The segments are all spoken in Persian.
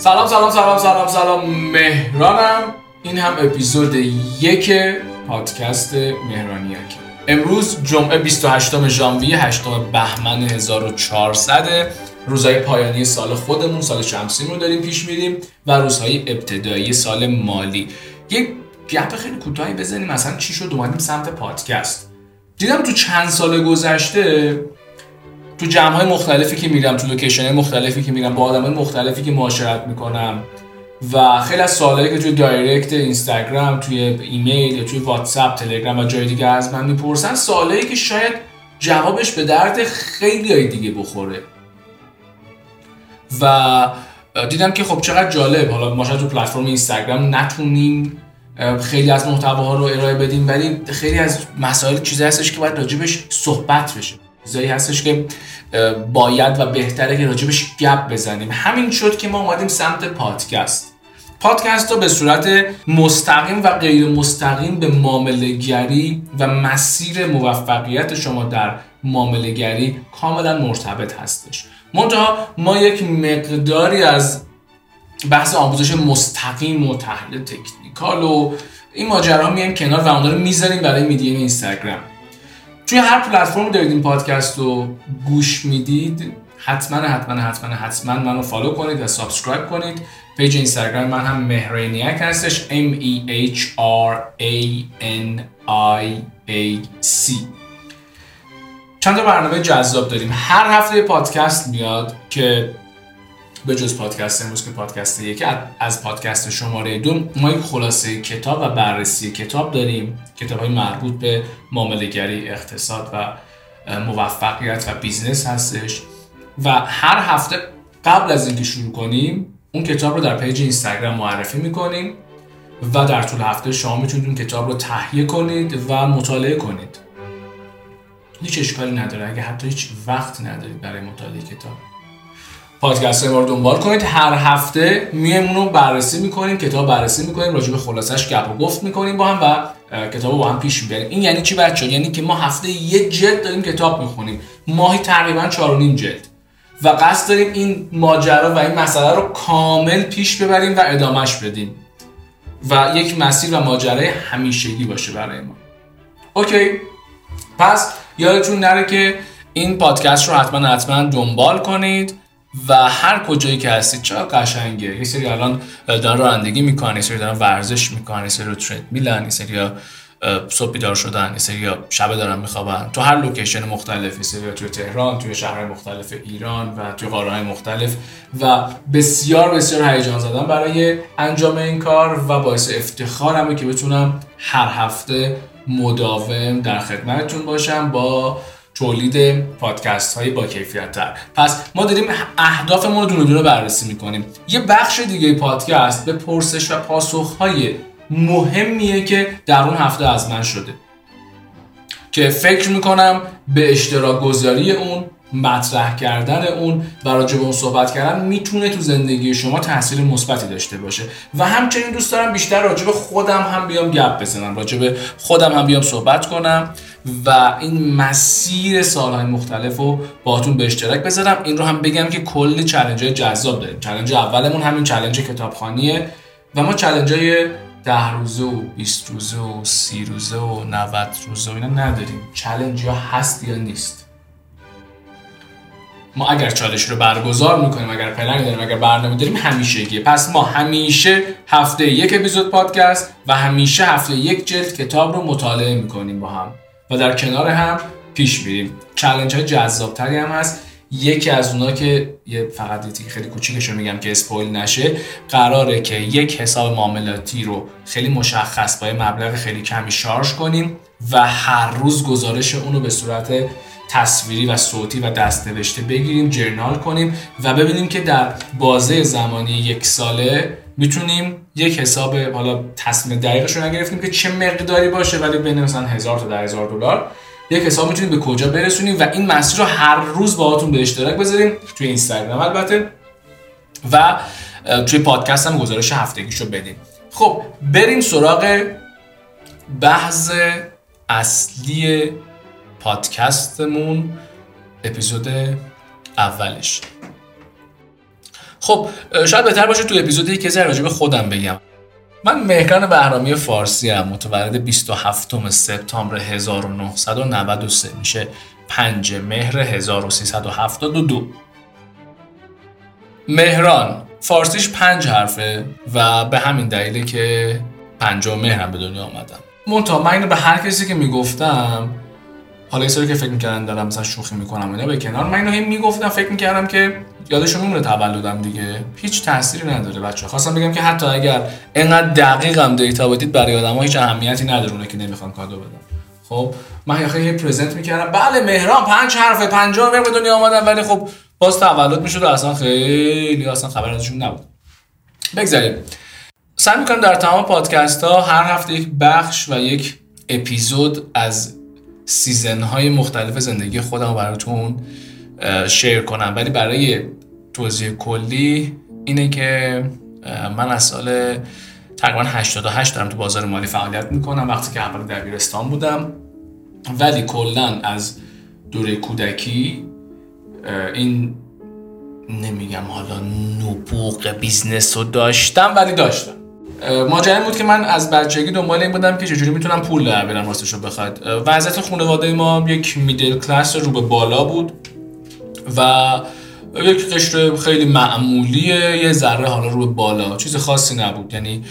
سلام سلام سلام سلام سلام. مهرانم. این هم اپیزود یک پادکست مهرانیک امروز جمعه 28 ژانویه 8 بهمن 1400 روزهای پایانی سال خودمون سال شمسی رو داریم پیش میریم و روزهای ابتدایی سال مالی. یک گپ خیلی کوتاهی بزنیم. مثلا چی شد؟ اومدیم سمت پادکست. دیدم تو چند سال گذشته تو جمع های مختلفی که میرم تو location های مختلفی که میرم با آدم های مختلفی که معاشرت می‌کنم و خیلی از سوالایی که توی direct اینستاگرام توی ایمیل یا توی واتساپ تلگرام و جای دیگه از من می‌پرسن سوالایی که شاید جوابش به درد خیلی های دیگه بخوره. و دیدم که خب چقدر جالب. حالا ما شاید تو پلتفرم اینستاگرام نتونیم خیلی از محتواها رو ارائه بدیم ولی خیلی از مسائل چیزی هستش که باید راجبش صحبت بشه. چیزایی هستش که باید و بهتره که راجبش گپ بزنیم. همین شد که ما اومدیم سمت پادکست. پادکست رو به صورت مستقیم و غیر مستقیم به معاملهگری و مسیر موفقیت شما در معاملهگری کاملا مرتبط هستش. منتها ما یک مقداری از بحث آموزش مستقیم و تحلیل تکنیکال و این ماجرا میایم کنار و اون رو می‌ذاریم برای میدیم اینستاگرام. توی هر پلتفرم دارید این پادکست رو گوش می‌دید حتما حتما حتما حتما منو follow کنید و subscribe کنید. page اینستاگرام من هم Mehraniac هستش M E H R A N I A C. چند تا برنامه جذاب داریم. هر هفته پادکست میاد که به جز پادکست امروز که پادکست یکی از پادکست شماره دو ما یک خلاصه کتاب و بررسی کتاب داریم. کتاب های مربوط به معامله‌گری اقتصاد و موفقیت و business هستش. و هر هفته قبل از اینکه شروع کنیم اون کتاب رو در page اینستاگرام معرفی می‌کنیم و در طول هفته شما می‌تونید اون کتاب رو تهیه کنید و مطالعه کنید. هیچ اشکالی نداره. اگه حتی هیچ وقت ندارید برای مطالعه کتاب. پادکست ما رو دنبال کنید. هر هفته میایم رو بررسی می‌کنیم کتاب بررسی می‌کنیم راجع به خلاصش گپ و گفت می‌کنیم با هم و کتاب با هم پیش می‌بریم. این یعنی چی بچه یعنی که ما هفته یه جلد داریم کتاب می‌خونیم. ماهی تقریبا 4 جلد. و قصد داریم این ماجرا و این مسئله رو کامل پیش ببریم و ادامهش بدیم. و یک مسیر و ماجرای همیشگی باشه برای ما. اوکی. پس یادتون نره که این پادکست رو حتما حتما دنبال کنید. و هر کجایی که هستید چقدر قشنگه. یه سری الان دارن رانندگی می‌کنن یه سری دارن ورزش می‌کنن یه سری رو ترید میلن یه سری صبح بیدار شدن یه سری شبه دارن میخوابن. تو هر لوکیشن مختلف یه سری توی تهران توی شهر مختلف ایران و توی قاره مختلف. و بسیار بسیار هیجان زدن برای انجام این کار و باعث افتخارمه که بتونم هر هفته مداوم در خدمتتون باشم با تولید پادکست های با کیفیت تر پس ما داریم اهدافمون رو دونه دونه بررسی می‌کنیم. یه بخش دیگه پادکست به پرسش و پاسخ های مهمیه که در اون هفته از من شده. که فکر می‌کنم به اشتراک گذاری اون مطرح کردن اون و راجع به اون صحبت کردن می‌تونه تو زندگی شما تاثیر مثبتی داشته باشه. و همچنین دوست دارم بیشتر راجع به خودم هم بیام گپ بزنم راجع به خودم هم بیام صحبت کنم و این مسیر سالهای مختلف رو باهاتون به اشتراک بذارم. این رو هم بگم که کلی challenge جذاب داریم. challenge اولمون همین challenge کتابخانیه و ما challenge های ده روزه و 20 روزه و سی روزه و 90 روزه و اینا نداریم. challenge یا هست یا نیست؟ ما اگر چالش رو برگزار می‌کنیم اگر پلنی داریم اگر برنامه داریم همیشه پس ما همیشه هفته یک اپیزود پادکست و همیشه هفته یک جلد کتاب رو مطالعه می‌کنیم با هم و در کنار هم پیش میریم. challenge های جذاب تری هم هست. یکی از اونا که یه فقط خیلی کوچیکش رو میگم که spoil نشه قراره که یک حساب معاملاتی رو خیلی مشخص با یه مبلغ خیلی کمی شارژ کنیم و هر روز گزارش اون رو به صورت تصویری و صوتی و دست نوشته بگیریم جرنال کنیم و ببینیم که در بازه زمانی یک ساله می‌تونیم یک حساب حالا تصمیم دقیقش رو نگرفتیم که چه مقداری باشه ولی بین مثلا هزار تا ده هزار دلار یک حساب می‌تونیم به کجا برسونیم و این مسیر رو هر روز باهاتون به اشتراک بذاریم توی اینستاگرام البته و توی پادکست هم گزارش هفتگیشو بدیم. خب بریم سراغ بحث اصلی پادکستمون اپیزود اولش. خب شاید بهتر باشه تو اپیزودی که ذره راجع به خودم بگم. من مهران بهرامی فارسی هم متولد 27 سپتامبر 1993 میشه 5 مهر 1372 مهران فارسیش پنج حرفه و به همین دلیله که پنجم مهرم به دنیا آمدم منتها من اینو به هر کسی که می‌گفتم حالا یه که فکر می‌کردن دارم مثلا شوخی می‌کنم اینا به کنار. من اینو می‌گفتم فکر می‌کردم که یادشون میمونه تولدم دیگه. هیچ تأثیری نداره بچه خواستم بگم که حتی اگر اینقدر دقیقم دیتا بدید برای آدم ها هیچ اهمیتی نداره اونه که نمی‌خوان کادو بدم خب من یه پرزنت می‌کردم. بله مهران پنج حرفه پنجاه به دنیا آمدم ولی خب باز تولد می‌شد و اصلا خیلی اصلا خبر ازشون نبود. بگذاریم. سعی می‌کنم در تمام پادکست ها هر هفته یک بخش و یک اپیزود از سیزن های مختلف زندگی خودم براتون شیر کنم. ولی برای توضیح کلی اینه که من از سال تقریبا 88 دارم تو بازار مالی فعالیت می‌کنم وقتی که اول دبیرستان بودم. ولی کلا از دوره کودکی این نمیگم حالا نبوغ business رو داشتم ولی داشتم. ماجرا بود که من از بچگی دنبال این بودم که چجوری می‌تونم پول در بیارم رو بخواد وضعیت خانواده ما یک middle class رو به بالا بود و یک قشر خیلی معمولیه یه ذره حالا رو به بالا. چیز خاصی نبود. یعنی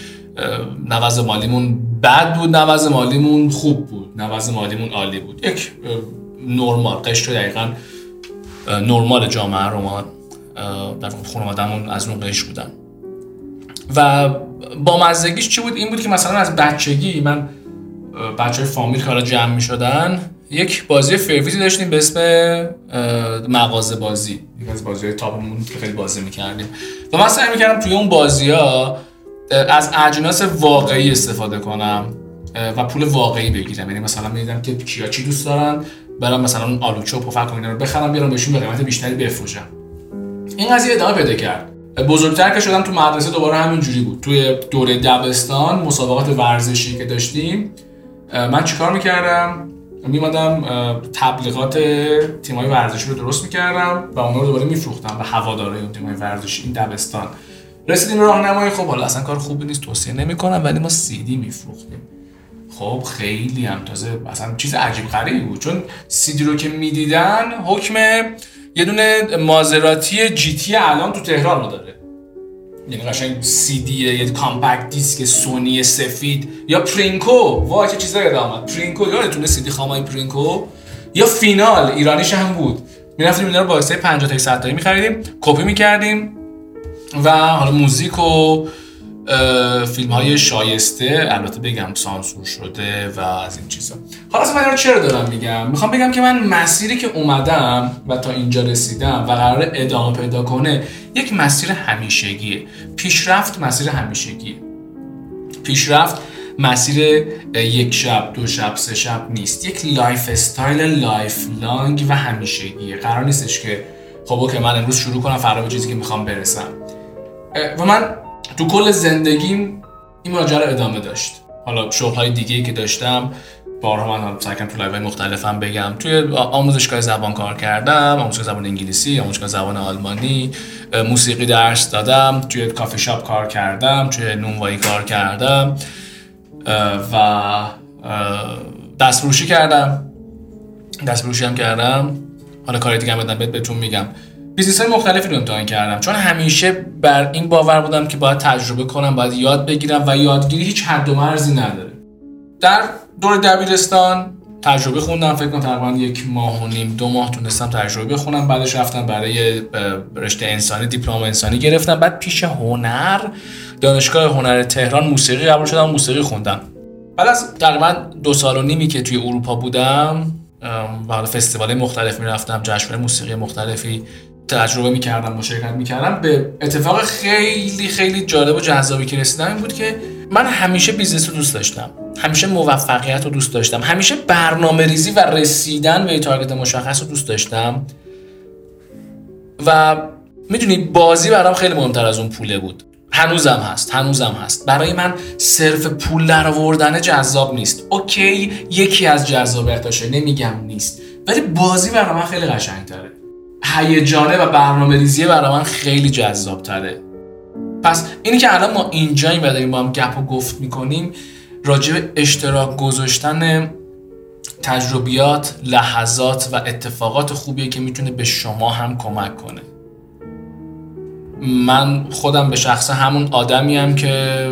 نه وضع مالیمون بد بود نه وضع مالیمون خوب بود نه وضع مالیمون عالی بود. یک نرمال قشر دقیقا نرمال جامعه رو ما در خانوادهمون از اون قشر بودن. و بامزگیش چی بود؟ این بود که مثلا از بچگی من بچه های فامیل که حالا جمع می شدن یک بازی favorite ی داشتیم به اسم مغازه بازی. یک از بازی های top مون که خیلی بازی می‌کردیم. و من سعی می‌کردم توی اون بازی ها از اجناس واقعی استفاده کنم و پول واقعی بگیرم. یعنی مثلا می‌دیدم که کیا چی دوست دارن برام مثلا اون و پفک رو بخرم بیارم بهشون به قیمت بیشتری بفروشم. این قضیه ادامه پیدا کرد. بزرگتر که شدم تو مدرسه دوباره همین جوری بود. توی دوره دبستان مسابقات ورزشی که داشتیم من چیکار می‌کردم؟ میمادم تبلیغات تیمای ورزشی رو درست می‌کردم و اونها رو دوباره میفروختم به هواداره اون تیمای ورزشی این دبستان. رسیدیم راهنمایی خب حالا اصلا کار خوبی نیست توصیه نمی‌کنم ولی ما سی دی میفروختیم. خب خیلی هم تازه اصلا چیز عجیب غریبی بود چون سی دی رو که می‌دیدن حکم یه دونه مازراتی GT الان تو تهران رو داره. یعنی قشنگ سی دی یه compact disc سونی سفید یا پرینکو. وای چه چیزایی یاد آمد پرینکو یادتونه سی دی خامای پرینکو؟ یا فینال ایرانیش هم بود. می‌رفتیم اینا رو با 50 تا 100 تایی می‌خریدیم کپی می‌کردیم و حالا موزیک و فیلم های شایسته البته بگم سانسور شده و از این چیزا. حالا من رو چرا دارم میگم؟ می‌خوام بگم که من مسیری که اومدم و تا اینجا رسیدم و قرار ادامه پیدا کنه یک مسیر همیشگیه. پیشرفت مسیر همیشگیه. پیشرفت مسیر یک شب دو شب سه شب نیست. یک lifestyle lifelong و همیشگیه. قرار نیستش که خب که من امروز شروع کنم فردا چیزی که می‌خوام برسم. و من تو کل زندگیم این ماجرا ادامه داشت. حالا شغل های دیگه که داشتم بارها من سعی تو live مختلفم بگم. توی آموزشگاه زبان کار کردم آموزشگاه زبان انگلیسی آموزشگاه زبان آلمانی موسیقی درس دادم توی کافی شاپ کار کردم توی نونوایی کار کردم و دستفروشی کردم. دستفروشی هم کردم. حالا کاری دیگه هم بهتون میگم. business های مختلفی رو امتحان کردم. چون همیشه بر این باور بودم که باید تجربه کنم باید یاد بگیرم و یادگیری هیچ حد و مرزی نداره. در دور دبیرستان تجربی خوندم فکر کنم تقریبا یک ماه و نیم دو ماه تونستم تجربی بخونم. بعدش رفتم برای رشته انسانی دیپلم انسانی گرفتم. بعد پیش هنر دانشگاه هنر تهران موسیقی قبول شدم موسیقی خوندم. بعد از تقریبا دو سال و نیمی که توی اروپا بودم و فستیوال مختلف می‌رفتم جشن موسیقی مختلفی تجربه می‌کردم مشارکت می‌کردم. به اتفاق خیلی خیلی جالب و جذابی که رسیدم این بود که من همیشه business رو دوست داشتم. همیشه موفقیت رو دوست داشتم. همیشه برنامه ریزی و رسیدن به target مشخص رو دوست داشتم. و می‌دونی بازی برام خیلی مهمتر از اون پوله بود. هنوزم هست هنوزم هست. برای من صرف پول در آوردن جذاب نیست. اوکی یکی از جذابیتاشه. نمیگم نیست. ولی بازی برای من خیلی قشنگتره. هیجانه و برنامه ریزیه برای من خیلی جذاب تره پس اینی که الان ما اینجاییم و داریم با هم گپ و گفت می‌کنیم راجع به اشتراک گذاشتن تجربیات، لحظات و اتفاقات خوبیه که می‌تونه به شما هم کمک کنه. من خودم به شخص همون آدمی هم که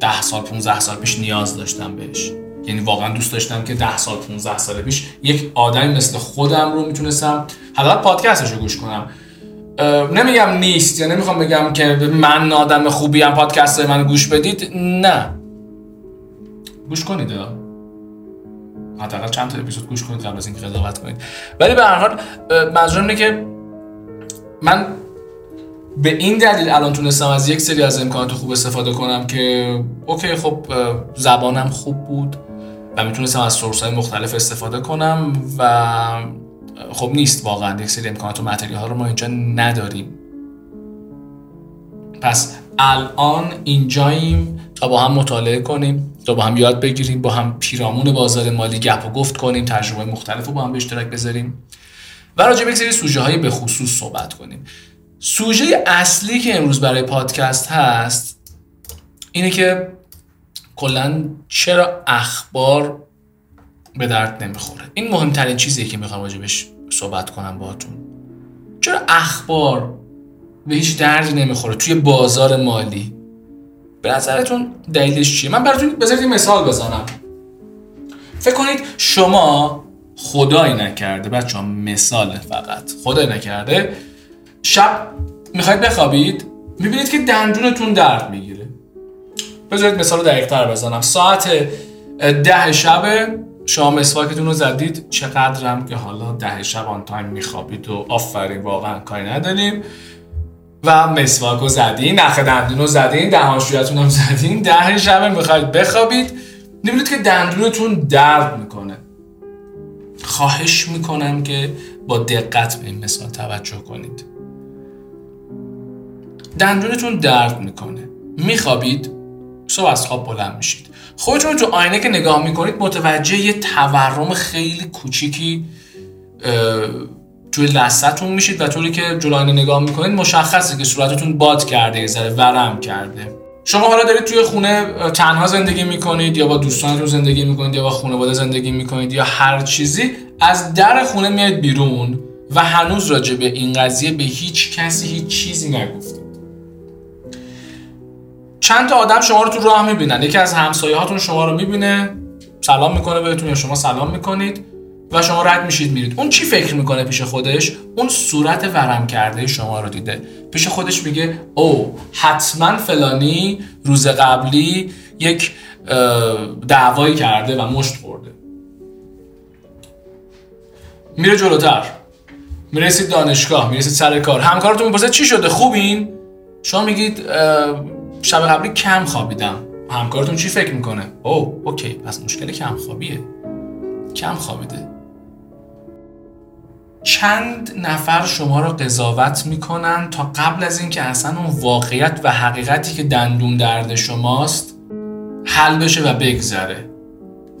ده سال 15 سال پیش نیاز داشتم بهش. یعنی واقعا دوست داشتم که ده سال 15 سال پیش یک آدمی مثل خودم رو می‌تونستم حداقل پادکستش رو گوش کنم. نمیگم نیست یا نمی‌خوام بگم که من آدم خوبی هم پادکست من گوش بدید. نه. گوش کنید حداقل چند تا اپیزود گوش کنید قبل از اینکه قضاوت کنید. ولی به هر حال منظورم که من به این دلیل الان تونستم از یک سری از امکانات خوب استفاده کنم که اوکی خب زبانم خوب بود. و می‌تونستم از سورس های مختلف استفاده کنم و خب نیست واقعا. یک سری امکانات و متریال ها رو ما اینجا نداریم. پس الان اینجاییم تا با هم مطالعه کنیم تا با هم یاد بگیریم با هم پیرامون بازار مالی گپ و گفت کنیم تجربه مختلف رو با هم به اشتراک بذاریم و راجع به یک سری سوژه های به خصوص صحبت کنیم. سوژه اصلی که امروز برای پادکست هست اینه که کلا چرا اخبار به درد نمی‌خوره؟ این مهمترین چیزیه که می‌خوام راجبش صحبت کنم باهاتون. چرا اخبار به هیچ دردی نمی‌خوره توی بازار مالی؟ به نظرتون دلیلش چیه؟ من براتون بذارید مثال بزنم. فکر کنید شما خدایی نکرده بچه مثال فقط. خدایی نکرده شب می‌خواید بخوابید می‌بینید که دندونتون درد می‌گیره. بذارید مثال دقیق بزنم. ساعت ده شب شما مسواکتون رو زدید چقدرم که حالا ده شب آن تایم میخوابید و آفرین واقعا کاری نداریم. و مسواک رو زدین نخ دندون رو زدین دهانشویتون هم زدین ده شب می‌خواید بخوابید. می‌بینید که دندونتون درد می‌کنه. خواهش می‌کنم که با دقت به این مثال توجه کنید. دندونتون درد می‌کنه. میخوابید؟ صبح از خواب بلند میشید. خودتون تو آینه که نگاه می‌کنید متوجه یه تورم خیلی کوچیکی توی لثتون میشید و طوری که جلو آینه نگاه می‌کنید مشخصه که صورتتون باد کرده یه ذره ورم کرده. شما حالا دارید توی خونه تنها زندگی می‌کنید یا با دوستانتون زندگی می‌کنید یا با خانواده زندگی می‌کنید یا هر چیزی از در خونه میاد بیرون و هنوز راجع به این قضیه به هیچ کسی هیچ چیزی نگفتید. چند تا آدم شما رو تو راه می‌بینن. یکی از همسایه هاتون شما رو می‌بینه سلام می‌کنه بهتون یا شما سلام می‌کنید و شما رد میشید میرید. اون چی فکر می‌کنه پیش خودش؟ اون صورت ورم کرده شما رو دیده. پیش خودش میگه او حتما فلانی روز قبلی یک دعوایی کرده و مشت خورده. میره جلوتر. می‌رسید دانشگاه می‌رسید سر کار. همکارتون می‌پرسه چی شده؟ خوبین؟ شما میگید شب قبلی کم خوابیدم. همکارتون چی فکر می‌کنه؟ او اوکی پس مشکل کم خوابیه. کم خوابیده. چند نفر شما رو قضاوت می‌کنن تا قبل از اینکه اصلا اون واقعیت و حقیقتی که دندون درد شماست حل بشه و بگذره؟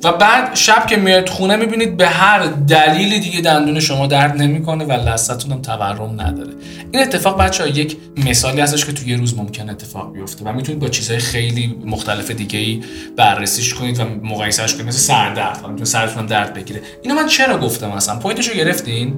و بعد شب که میاد خونه می‌بینید به هر دلیلی دیگه دندون شما درد نمی‌کنه و لثتون هم تورم نداره. این اتفاق بچه ها یک مثالی هستش که توی یه روز ممکن اتفاق بیفته و می‌تونید با چیزهای خیلی مختلف دیگه ای بررسیش کنید و مقایسهش کنید مثل سردرد. می‌تونه سرتون درد بگیره. اینو من چرا گفتم اصلا؟ پوینتشو گرفتین؟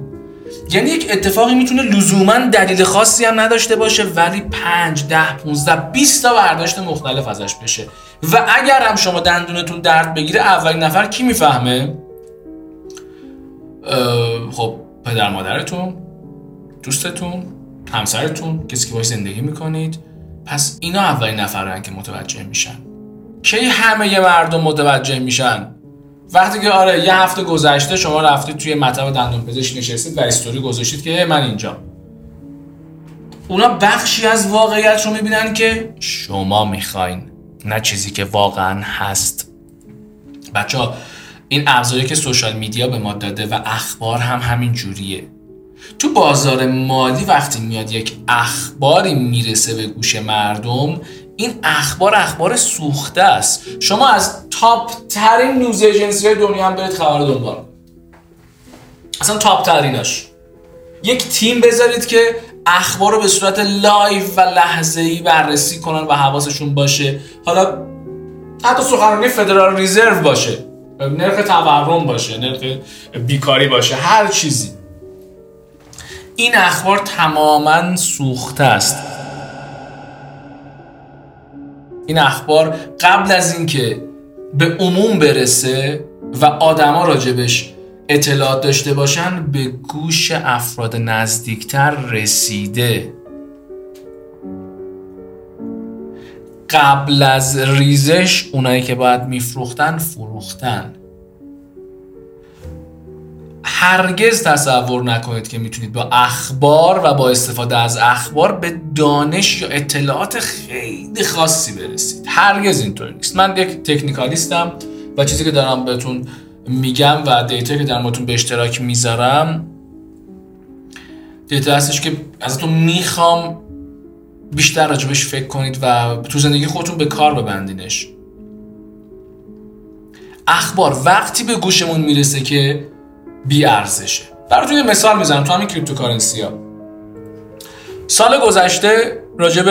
یعنی یک اتفاقی می‌تونه لزوما دلیل خاصی هم نداشته باشه ولی 5 10 15 20 تا برداشت مختلف ازش بشه. و اگر هم شما دندونتون درد بگیره اولین نفر کی می‌فهمه؟ خب پدر مادرتون دوستتون همسرتون کسی که باش زندگی می‌کنید. پس اینا اولین نفرن که متوجه میشن. کی همه مردم متوجه میشن؟ وقتی که آره یه هفته گذشته شما رفتید توی مطب دندون پزشک نشستید و استوری گذاشتید که من اینجا. اونا بخشی از واقعیت رو می‌بینن که شما می‌خواین نه چیزی که واقعا هست. بچه این ابزاری که سوشال میدیا به ما داده و اخبار هم همین جوریه. تو بازار مالی وقتی میاد یک اخباری می‌رسه به گوش مردم این اخبار اخبار سوخته است. شما از top ترین news agency های دنیا هم برید خبر دنبال. اصلا top تریناش یک تیم بذارید که اخبار رو به صورت live و لحظه ای بررسی کنن و حواسشون باشه. حالا حتی سخنرانی Federal Reserve باشه. نرخ تورم باشه نرخ بیکاری باشه هر چیزی. این اخبار تماما سوخته است. این اخبار قبل از اینکه به عموم برسه و آدما راجبش اطلاعات داشته باشن به گوش افراد نزدیکتر رسیده. قبل از ریزش اونایی که باید میفروختن فروختن. هرگز تصور نکنید که می‌تونید با اخبار و با استفاده از اخبار به دانش یا اطلاعات خیلی خاصی برسید. هرگز اینطور نیست. من یک تکنیکالیستم و چیزی که دارم بهتون میگم و data که در ماتون به اشتراک می‌ذارم data هستش که ازتون می‌خوام بیشتر راجبش فکر کنید و تو زندگی خودتون به کار ببندینش. اخبار وقتی به گوشمون می‌رسه که بی ارزشه براتون مثال می‌زنم تو همین cryptocurrency ها سال گذشته راجب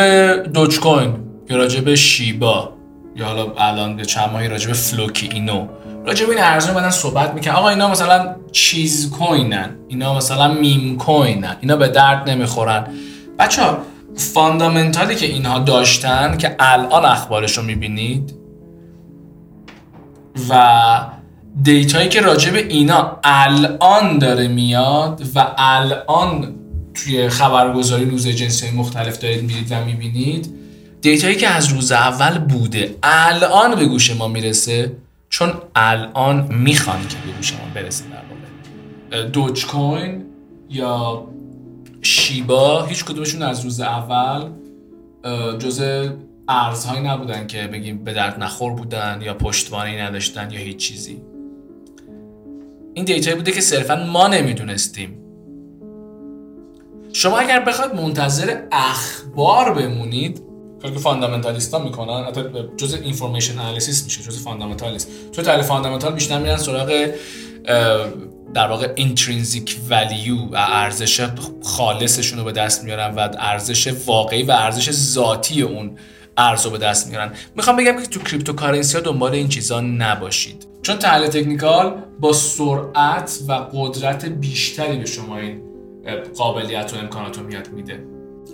Dogecoin یا راجب Shiba یا حالا الان به چند ماهی راجب Floki Inu. راجب این ارزش بدن صحبت می‌کنن آقا اینا مثلا چیز coin ان. اینا مثلا meme coin ان. اینا به درد نمی‌خورن. بچه ها fundamental ی که اینها داشتن که الان اخبارش رو می‌بینید و data یی که راجع به اینا الان داره میاد و الان توی خبرگزاری روز جنسی مختلف دارید می‌دید و می‌بینید دیتایی که از روز اول بوده الان به گوش ما می‌رسه چون الان می‌خوان که به گوش ما برسه در واقع. دوج کوین یا شیبا هیچ کدومشون از روز اول جز ارزهایی نبودن که بگیم به درد نخور بودن یا پشتوانی نداشتن یا هیچ چیزی. این data یی بوده که صرفا ما نمی‌دونستیم. شما اگر بخواید منتظر اخبار بمونید کاری که fundamentalist ا می‌کنن حتی جز information analysis میشه جز fundamentalist تو تعریف fundamental بیشتر میرن سراغ در واقع intrinsic value ارزش خالصشون رو به دست میارن و ارزش واقعی و ارزش ذاتی اون ارز رو به دست میارن. می‌خوام بگم که تو cryptocurrency ها دنبال این چیزا نباشید. چون تحلیل technical با سرعت و قدرت بیشتری به شما این قابلیت و امکانات رو میاد میده.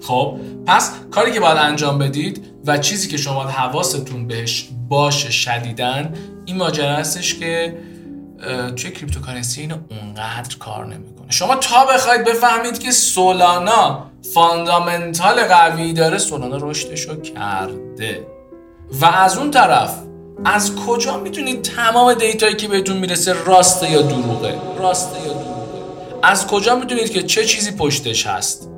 خب پس کاری که باید انجام بدید و چیزی که شما حواستون بهش باشه شدیدن این ماجرا هستش که توی cryptocurrency اینو اونقدر کار نمی‌کنه. شما تا بخواید بفهمید که Solana fundamental قوی داره Solana رشدش رو کرده. و از اون طرف از کجا می‌تونید تمام data یی که بهتون می‌رسه راسته یا دروغه؟ راسته یا دروغه؟ از کجا می‌دونید که چه چیزی پشتش هست؟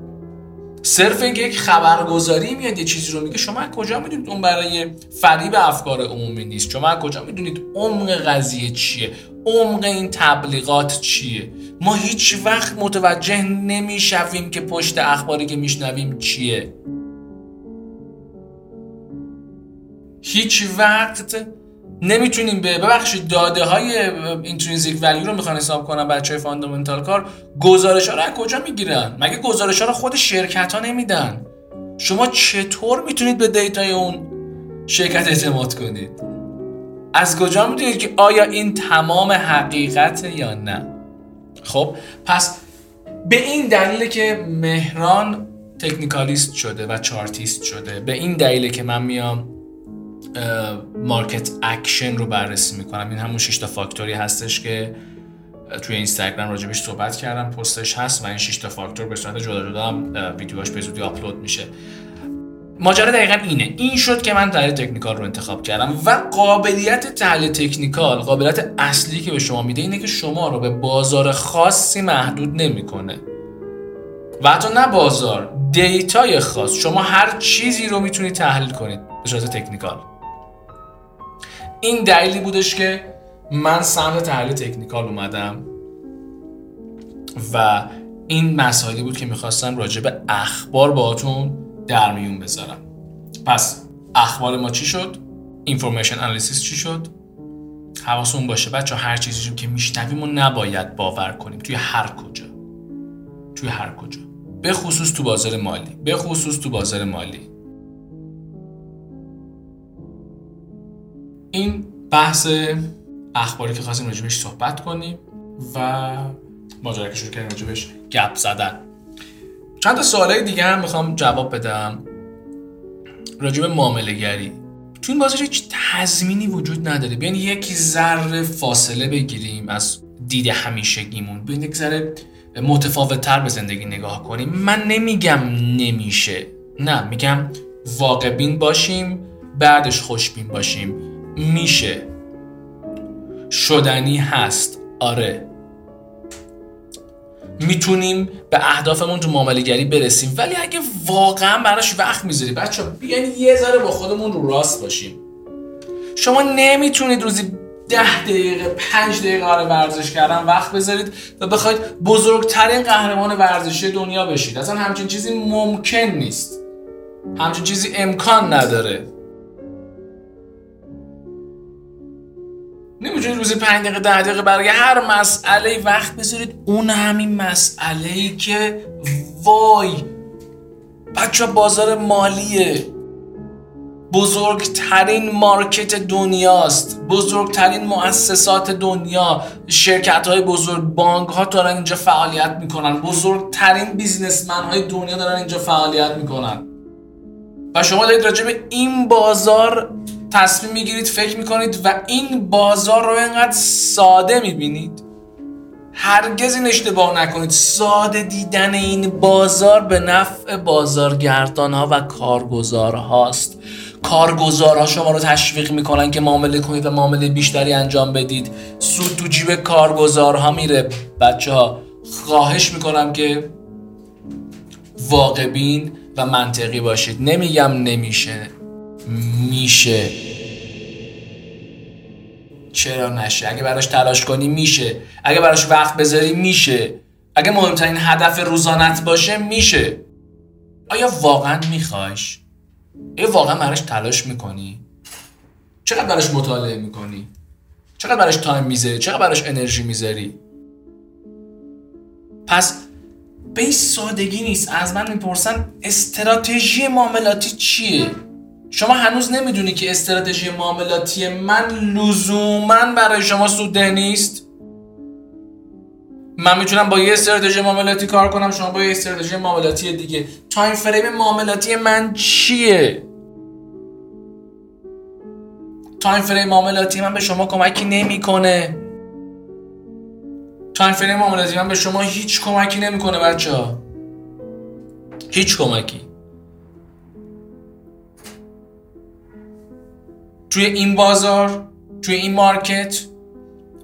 صرف اینکه یک خبرگزاری میاد یه چیزی رو میگه. شما کجا می‌دونید اون برای فریب افکار عمومی نیست؟ شما کجا می‌دونید عمق قضیه چیه؟ عمق این تبلیغات چیه؟ ما هیچ وقت متوجه نمی‌شویم که پشت اخباری که میشنویم چیه. هیچ وقت نمی‌تونیم به ببخشید داده های intrinsic value رو می‌خوان حساب کنن بچه های fundamental کار. گزارش ها رو از کجا می‌گیرن؟ مگه گزارش ها رو خود شرکت ها نمیدن؟ شما چطور می‌تونید به data ی اون شرکت اعتماد کنید؟ از کجا می‌دونید که آیا این تمام حقیقت یا نه؟ خب پس به این دلیل که مهران technicalist شده و chartist شده به این دلیل که من میام market action رو بررسی می‌کنم. این همون 6 تا فاکتوری هستش که توی اینستاگرام راجبش صحبت کردم پستش هست و این 6 تا فاکتور به صورت جدا جدا هم ویدیوهاش به زودی آپلود میشه. ماجرا دقیقا اینه. این شد که من تحلیل technical رو انتخاب کردم و قابلیت تحلیل technical قابلیت اصلی که به شما میده اینه که شما رو به بازار خاصی محدود نمی‌کنه. و حتی نه بازار data ی خاص. شما هر چیزی رو می‌تونید تحلیل کنید به صورت technical. این دلیلی بودش که من سمت تحلیل تکنیکال اومدم و این مسائلی بود که می‌خواستم راجع به اخبار باهاتون در میون بذارم. پس اخبار ما چی شد؟ اینفورمیشن انالیسیس چی شد؟ حواسون باشه بچه هر چیزی که میشنویم و نباید باور کنیم. توی هر کجا. توی هر کجا. به خصوص تو بازار مالی. به خصوص تو بازار مالی. این بحث اخباری که خواستیم راجبش صحبت کنیم و ماجرا که شروع کردیم راجبش گپ زدن. چند تا سوالای دیگه هم می‌خوام جواب بدم. راجب معامله گری تو این بازار هیچ تضمینی وجود نداره. بیاین یک ذره فاصله بگیریم از دید همیشگیمون. بیاین یک ذره متفاوت تر به زندگی نگاه کنیم. من نمیگم نمیشه. نه میگم واقع بین باشیم بعدش خوشبین باشیم. میشه. شدنی هست. آره. می‌تونیم به اهدافمون تو معامله گری برسیم. ولی اگه واقعا براش وقت می‌ذاری بچه بیاین یه ذره با خودمون رو راست باشیم. شما نمی‌تونید روزی ده دقیقه پنج دقیقه آره ورزش کردن وقت بذارید و بخواید بزرگترین قهرمان ورزشی دنیا بشید. اصلا همچین چیزی ممکن نیست. همچین چیزی امکان نداره. نمی‌تونید روزی پنج دقیقه ده دقیقه برای هر مسئله وقت بذارید. اون همین مسئله ای که وای بچه بازار مالیه. بزرگترین مارکت دنیاست. بزرگترین مؤسسات دنیا. شرکت های بزرگ بانک ها دارن اینجا فعالیت می‌کنن. بزرگترین بیزنسمن های دنیا دارن اینجا فعالیت می‌کنن. و شما دارید راجع به این بازار تصمیم می‌گیرید فکر می‌کنید و این بازار رو اینقدر ساده می‌بینید. هرگز این اشتباه نکنید. ساده دیدن این بازار به نفع بازارگردان ها و کارگزار هاست کارگزارها شما رو تشویق می‌کنن که معامله کنید و معامله بیشتری انجام بدید. سود تو جیب کارگزارها میره. بچه ها خواهش می‌کنم که واقع بین و منطقی باشید. نمیگم نمیشه. میشه. چرا نشه؟ اگه براش تلاش کنی میشه. اگه براش وقت بذاری میشه. اگه مهمترین هدف روزانت باشه میشه. آیا واقعا میخوایش؟ آیا واقعا براش تلاش می‌کنی؟ چقدر براش مطالعه می‌کنی؟ چقدر براش تایم می‌ذاری؟ چقدر براش انرژی می‌ذاری؟ پس به سادگی نیست. از من می‌پرسن استراتژی معاملاتی چیه؟ شما هنوز نمی‌دونی که استراتژی معاملاتی من لزوما برای شما سودده نیست؟ من می‌تونم با یه استراتژی معاملاتی کار کنم شما با یه استراتژی معاملاتی دیگه. time frame معاملاتی من چیه؟ time frame معاملاتی من به شما کمکی نمی‌کنه. time frame معاملاتی من به شما هیچ کمکی نمی‌کنه بچه ها هیچ کمکی. توی این بازار توی این market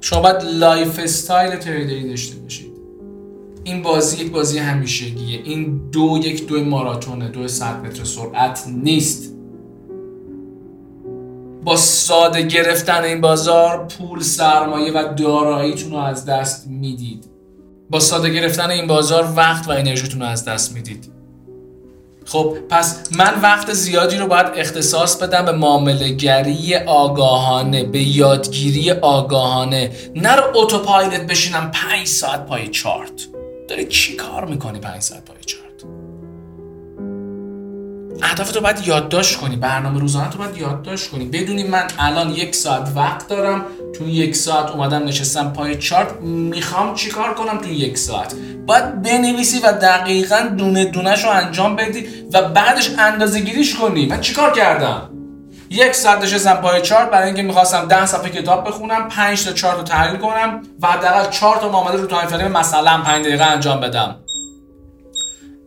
شما باید lifestyle trader ی داشته باشید. این بازی یک بازی همیشگیه. این دو یک دو ماراتونه دو صد متر سرعت نیست. با ساده گرفتن این بازار پول سرمایه و داراییتون رو از دست می‌دید. با ساده گرفتن این بازار وقت و انرژیتون رو از دست می‌دید. خب پس من وقت زیادی رو باید اختصاص بدم به معامله گری آگاهانه به یادگیری آگاهانه. نه رو اتوپایلت بشینم 5 ساعت پای چارت. داری چی کار می‌کنی 5 ساعت پای چارت؟ اهداف تو باید یادداشت کنی برنامه روزانه تو باید یادداشت کنی. بدونی من الان یک ساعت وقت دارم تو یک ساعت اومدم نشستم پای چارت می‌خوام چیکار کنم تو یک ساعت؟ باید بنویسی و دقیقا دونه دونش رو انجام بدی و بعدش اندازه گیریش کنی. من چیکار کردم؟ یک ساعت نشستم پای چارت برای اینکه می‌خواستم ده صفحه کتاب بخونم 5 تا چارت رو تحلیل کنم و حداقل 4 تا معامله رو time frame مثلا 5 دقیقه انجام بدم.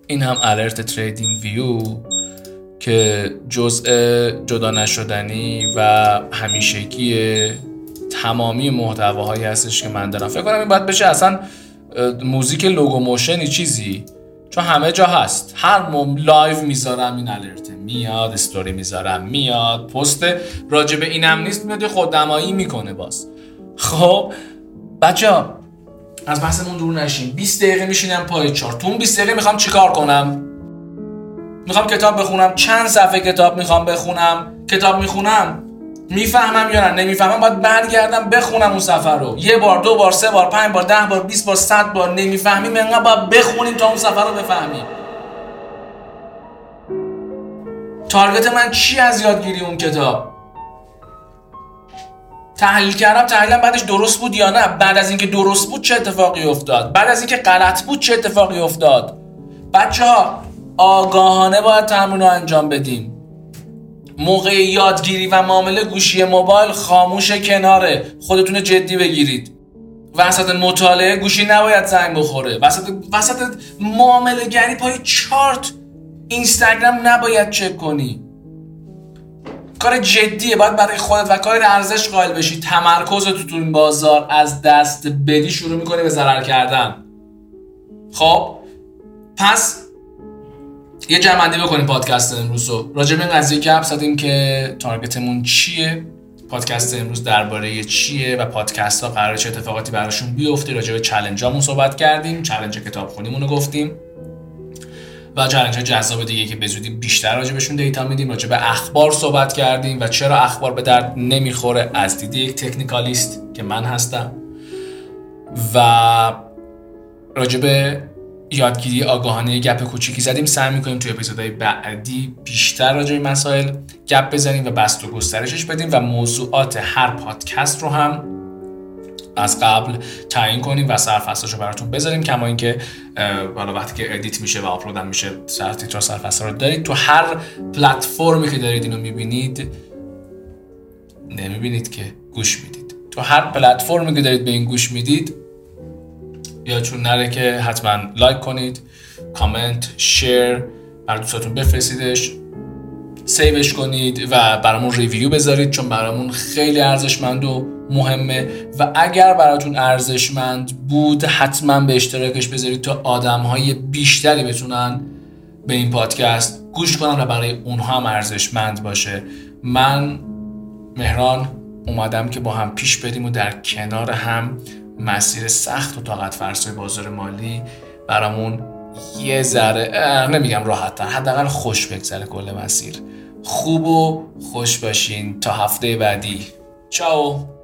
این هم alert TradingView که جزء جدا نشدنی و همیشگی تمامی محتواهایی هستش که من دارم. فکر کنم این باید بشه اصلا موزیک logo motion ی چیزی. چون همه جا هست. هر موقع live می‌ذارم این alert ه میاد استوری می‌ذارم میاد. پست راجب اینم نیست میاد خودنمایی می‌کنه باز. خب بچه‌ها از بحثمون دور نشیم. 20 دقیقه میشینم پای چارت تو اون 20 دقیقه می‌خوام چیکار کنم؟ می‌خوام کتاب بخونم. چند صفحه کتاب می‌خوام بخونم؟ کتاب می‌خونم. می‌فهمم یا نه؟ نمی‌فهمم. باید برگردم بخونم اون سفر رو. یه بار دو بار سه بار پنج بار ده بار 20 بار صد بار. نمی‌فهمیم. انقدر باید بخونیم تا اون سفر رو بفهمیم. تارگت من چی از یادگیری اون کتاب؟ تحلیل کردم. تحلیلم بعدش درست بود یا نه؟ بعد از اینکه درست بود چه اتفاقی افتاد؟ بعد از اینکه غلط بود چه اتفاقی افتاد؟ بچه ها آگاهانه باید تمرین رو انجام بدیم. موقع یادگیری و معامله گوشی موبایل خاموش کناره. خودتون جدی بگیرید. وسط مطالعه گوشی نباید زنگ بخوره. وسط وسط معامله گری پای چارت. اینستاگرام نباید چک کنی. کار جدیه. باید برای خودت و کار ارزش قائل بشی. تمرکز تو تو این بازار از دست بدی شروع می‌کنی به ضرر کردن. خب؟ پس یه جمع‌بندی بکنیم پادکست امروز رو. راجع به این قضیه که زدیم که target مون چیه پادکست امروز درباره چیه و پادکست ها قرار چه اتفاقاتی براشون بیفته. راجع به challenge صحبت کردیم challenge کتاب خونیمون رو گفتیم و چالش جذاب دیگه که به زودی بیشتر راجبشون data میدیم. راجع به اخبار صحبت کردیم و چرا اخبار به درد نمی‌خوره از دید یک تکنیکالیست که من هستم و راجع به یادگیری آگاهانه گپ کوچیکی زدیم سعی می‌کنیم توی اپیزودهای بعدی بیشتر راجع به مسائل گپ بزنیم و بسط و گسترشش بدیم و موضوعات هر پادکست رو هم از قبل تعیین کنیم و سرفصلش رو براتون بذاریم کما اینکه حالا وقتی که edit میشه و آپلود میشه سر تیتر سرفصل رو دارید. تو هر پلتفرمی که دارید اینو می‌بینید نمی‌بینید که گوش می‌دید. تو هر پلتفرمی که دارید به این گوش می‌دید یادتون نره که حتما like کنید comment share برا دوستاتون بفرستیدش save ش کنید و برامون review بذارید چون برامون خیلی ارزشمند و مهمه و اگر براتون ارزشمند بود حتما به اشتراکش بذارید تا آدم های بیشتری بتونن به این پادکست گوش کنن و برای اونها هم ارزشمند باشه. من مهران اومدم که با هم پیش بریم و در کنار هم مسیر سخت و طاقت فرسای بازار مالی برامون یه ذره نمیگم راحت حداقل خوش بگذره کل مسیر. خوب و خوش باشین. تا هفته بعدی. چاو.